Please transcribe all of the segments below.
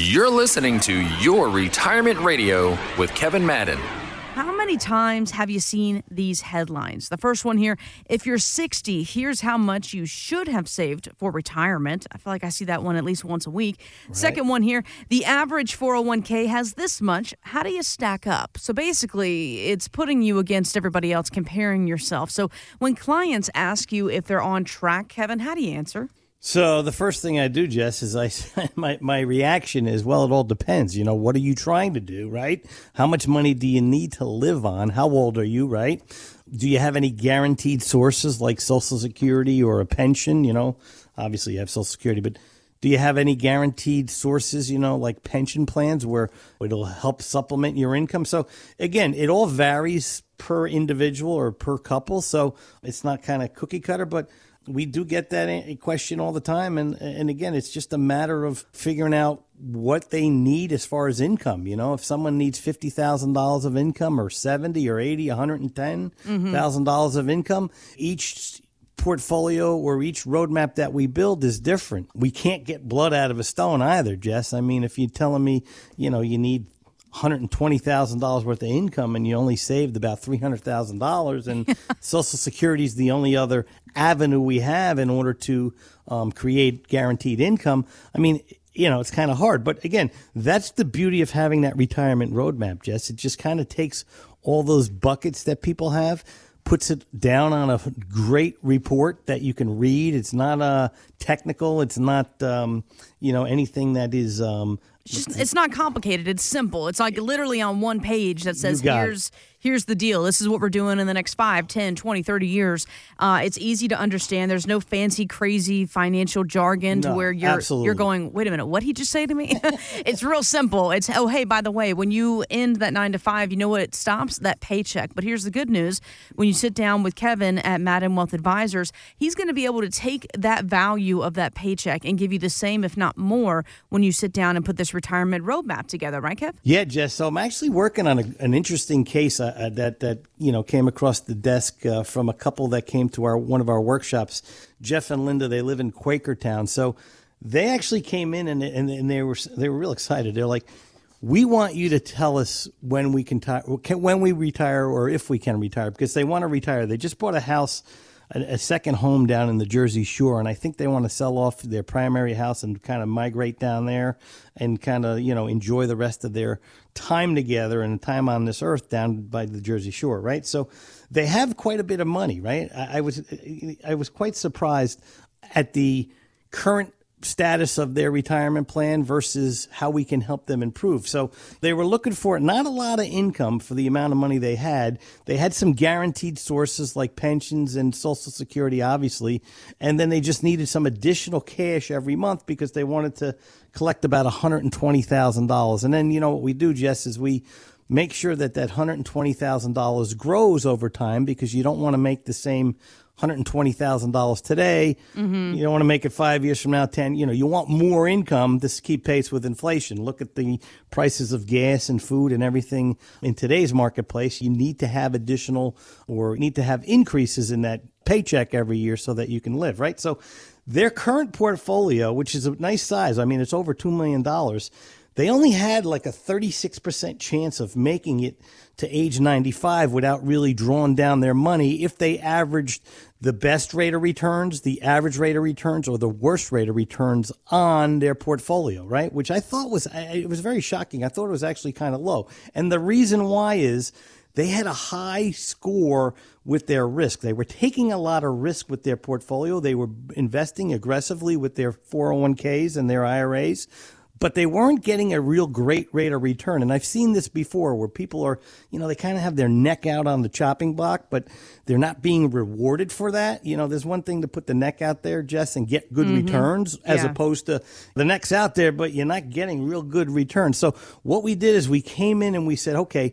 You're listening to Your Retirement Radio with Kevin Madden. How many times have you seen these headlines? The first one here if you're 60, here's how much you should have saved for retirement. I feel like I see that one at least once a week. Right. Second one here the average 401k has this much. How do you stack up? So basically, it's putting you against everybody else, comparing yourself. So when clients ask you if they're on track, Kevin, how do you answer? So the first thing I do, Jess, is I my my reaction is well, it all depends. You know, what are you trying to do, right? How much money do you need to live on? How old are you, right? Do you have any guaranteed sources like Social Security or a pension? You know, obviously you have Social Security, but do you have any guaranteed sources, you know, like pension plans where it'll help supplement your income? So again, it all varies per individual or per couple. So it's not kind of cookie cutter, but we do get that question all the time. And and again it's just a matter of figuring out what they need as far as income you know? If someone needs $50,000 of income or 70 or 80 110,000 mm-hmm. dollars of income each portfolio or each roadmap that we build is different. We can't get blood out of a stone either Jess. I mean if you're telling me you know you need $120,000 worth of income and you only saved about $300,000 and Social Security is the only other avenue we have in order to um, create guaranteed income. I mean, you know, it's kind of hard. But again, that's the beauty of having that retirement roadmap, Jess. It just kind of takes all those buckets that people have puts it down on a great report that you can read. It's not uh, technical. It's not um, you know anything that is um, just, it's not complicated. It's simple. It's like literally on one page that says here's it here's the deal. This is what we're doing in the next 5, 10, 20, 30 years. Uh, it's easy to understand. There's no fancy, crazy financial jargon no, to where you're absolutely. you're going, wait a minute, what did he just say to me? it's real simple. It's, oh, hey, by the way, when you end that nine to five, you know what? It stops that paycheck. But here's the good news. When you sit down with Kevin at Madden Wealth Advisors, he's going to be able to take that value of that paycheck and give you the same, if not more, when you sit down and put this retirement roadmap together, right, Kev? Yeah, Jess. So I'm actually working on a, an interesting case. Uh, that that you know came across the desk uh, from a couple that came to our one of our workshops. Jeff and Linda, they live in Quakertown, so they actually came in and and, and they were they were real excited. They're like, we want you to tell us when we can, t- when we retire or if we can retire because they want to retire. They just bought a house a, a, second home down in the Jersey Shore, and I think they want to sell off their primary house and kind of migrate down there and kind of you know enjoy the rest of their time together and time on this earth down by the Jersey Shore, right? So they have quite a bit of money, right? I, I was I was quite surprised at the current status of their retirement plan versus how we can help them improve. So they were looking for not a lot of income for the amount of money they had. They had some guaranteed sources like pensions and social security obviously, and then they just needed some additional cash every month because they wanted to collect about $120,000. And then you know what we do Jess is we make sure that that $120,000 grows over time because you don't want to make the same $120,000 today. Mm-hmm. You don't want to make it five years from now, 10. You know, you want more income to keep pace with inflation. Look at the prices of gas and food and everything in today's marketplace. You need to have additional or need to have increases in that paycheck every year so that you can live, right? So their current portfolio, which is a nice size, I mean, it's over $2 million, they only had like a 36% chance of making it to age 95 without really drawing down their money if they averaged the best rate of returns, the average rate of returns, or the worst rate of returns on their portfolio, right? Which I thought was, it was very shocking. I thought it was actually kind of low. And the reason why is they had a high score with their risk. They were taking a lot of risk with their portfolio. They were investing aggressively with their 401ks and their IRAs but they weren't getting a real great rate of return. And I've seen this before where people are, you know, they kind of have their neck out on the chopping block, but they're not being rewarded for that. You know, there's one thing to put the neck out there, Jess, and get good mm-hmm. returns as yeah. opposed to the neck's out there, but you're not getting real good returns. So what we did is we came in and we said, okay,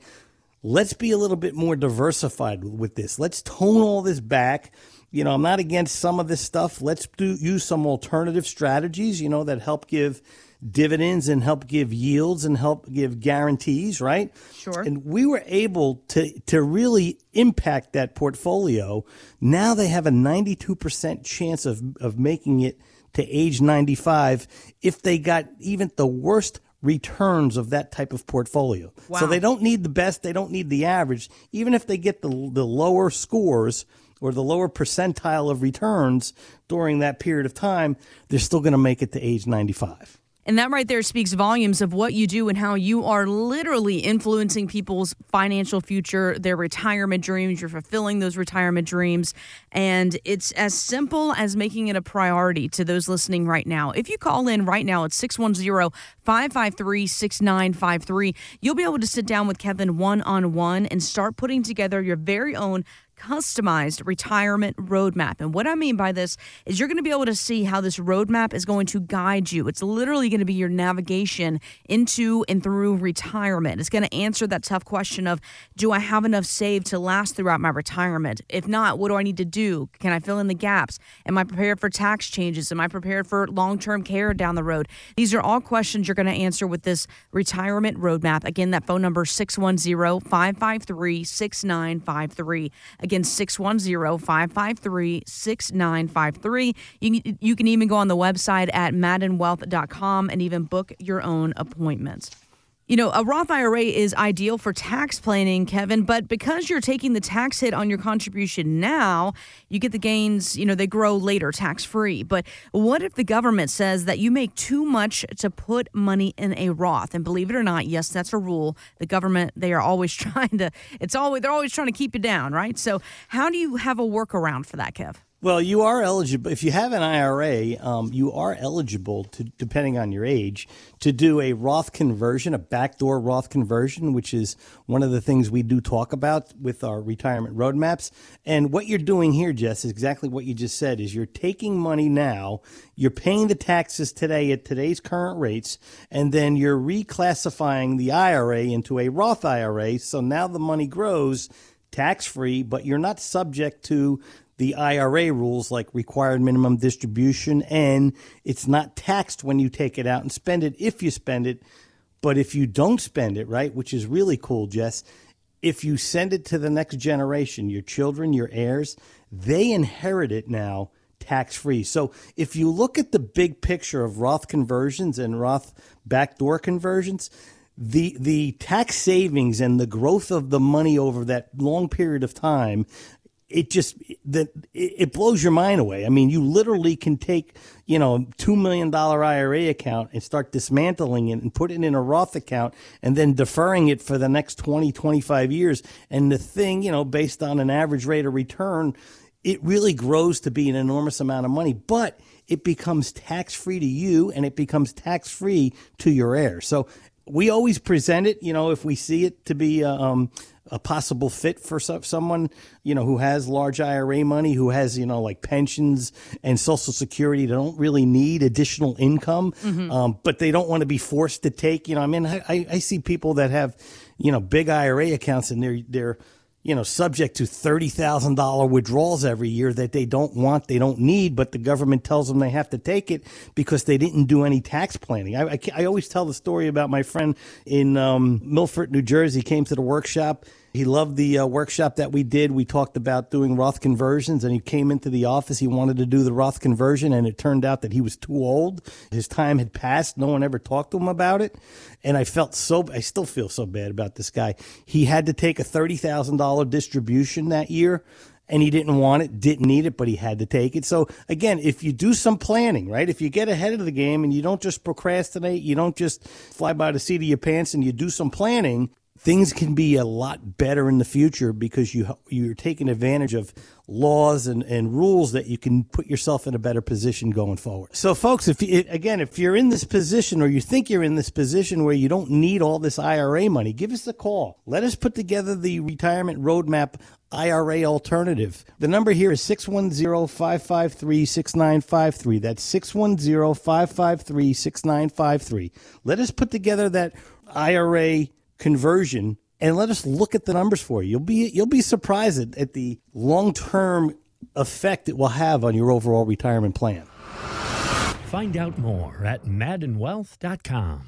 let's be a little bit more diversified with this. Let's tone all this back you know, I'm not against some of this stuff. Let's do use some alternative strategies, you know, that help give dividends and help give yields and help give guarantees, right? Sure. And we were able to to really impact that portfolio. Now they have a 92% chance of of making it to age 95 if they got even the worst returns of that type of portfolio. Wow. So they don't need the best, they don't need the average. Even if they get the the lower scores or the lower percentile of returns during that period of time, they're still going to make it to age 95. And that right there speaks volumes of what you do and how you are literally influencing people's financial future, their retirement dreams. You're fulfilling those retirement dreams. And it's as simple as making it a priority to those listening right now. If you call in right now at 610 553 6953, you'll be able to sit down with Kevin one on one and start putting together your very own customized retirement roadmap. And what I mean by this is you're going to be able to see how this roadmap is going to guide you. It's literally going to be your navigation into and through retirement. It's going to answer that tough question of do I have enough saved to last throughout my retirement? If not, what do I need to do? Can I fill in the gaps? Am I prepared for tax changes? Am I prepared for long term care down the road? These are all questions you're going to answer with this retirement roadmap. Again, that phone number 610 553 6953. Again, 610 553 6953. You can even go on the website at maddenwealth.com and even book your own appointments. You know, a Roth IRA is ideal for tax planning, Kevin, but because you're taking the tax hit on your contribution now, you get the gains, you know, they grow later tax free. But what if the government says that you make too much to put money in a Roth? And believe it or not, yes, that's a rule. The government, they are always trying to, it's always, they're always trying to keep you down, right? So, how do you have a workaround for that, Kev? Well, you are eligible if you have an IRA. Um, you are eligible to, depending on your age, to do a Roth conversion, a backdoor Roth conversion, which is one of the things we do talk about with our retirement roadmaps. And what you're doing here, Jess, is exactly what you just said: is you're taking money now, you're paying the taxes today at today's current rates, and then you're reclassifying the IRA into a Roth IRA. So now the money grows tax free, but you're not subject to the IRA rules like required minimum distribution, and it's not taxed when you take it out and spend it if you spend it. But if you don't spend it, right, which is really cool, Jess, if you send it to the next generation, your children, your heirs, they inherit it now tax free. So if you look at the big picture of Roth conversions and Roth backdoor conversions, the the tax savings and the growth of the money over that long period of time it just that it blows your mind away. I mean, you literally can take you know a two million dollar IRA account and start dismantling it and put it in a Roth account and then deferring it for the next 20, 25 years. And the thing, you know, based on an average rate of return, it really grows to be an enormous amount of money, but it becomes tax free to you and it becomes tax free to your heirs. So we always present it, you know, if we see it to be. Uh, um, a possible fit for someone you know who has large IRA money, who has you know like pensions and Social Security. They don't really need additional income, mm-hmm. um, but they don't want to be forced to take. You know, I mean, I, I see people that have you know big IRA accounts and they're they're you know, subject to $30,000 withdrawals every year that they don't want, they don't need, but the government tells them they have to take it because they didn't do any tax planning. I, I, I always tell the story about my friend in um, Milford, New Jersey, came to the workshop he loved the uh, workshop that we did. We talked about doing Roth conversions, and he came into the office. He wanted to do the Roth conversion, and it turned out that he was too old. His time had passed. No one ever talked to him about it. And I felt so, I still feel so bad about this guy. He had to take a $30,000 distribution that year and he didn't want it, didn't need it, but he had to take it. So again, if you do some planning, right? If you get ahead of the game and you don't just procrastinate, you don't just fly by the seat of your pants and you do some planning, things can be a lot better in the future because you you're taking advantage of laws and, and rules that you can put yourself in a better position going forward. So folks, if you, again, if you're in this position or you think you're in this position where you don't need all this IRA money, give us a call. Let us put together the retirement roadmap IRA alternative. The number here is 610-553-6953. That's 610-553-6953. Let us put together that IRA conversion and let us look at the numbers for you. You'll be you'll be surprised at, at the long term effect it will have on your overall retirement plan. Find out more at maddenwealth.com.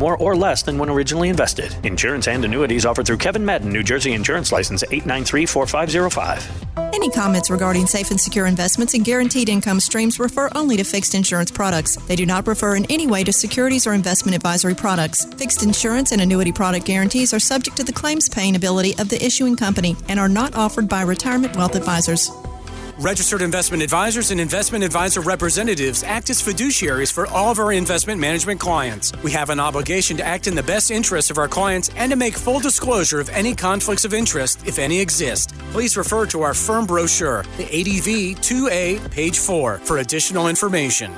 more or less than when originally invested. Insurance and annuities offered through Kevin Madden, New Jersey Insurance License 8934505. Any comments regarding safe and secure investments and guaranteed income streams refer only to fixed insurance products. They do not refer in any way to securities or investment advisory products. Fixed insurance and annuity product guarantees are subject to the claims paying ability of the issuing company and are not offered by retirement wealth advisors. Registered investment advisors and investment advisor representatives act as fiduciaries for all of our investment management clients. We have an obligation to act in the best interests of our clients and to make full disclosure of any conflicts of interest, if any exist. Please refer to our firm brochure, the ADV 2A, page 4, for additional information.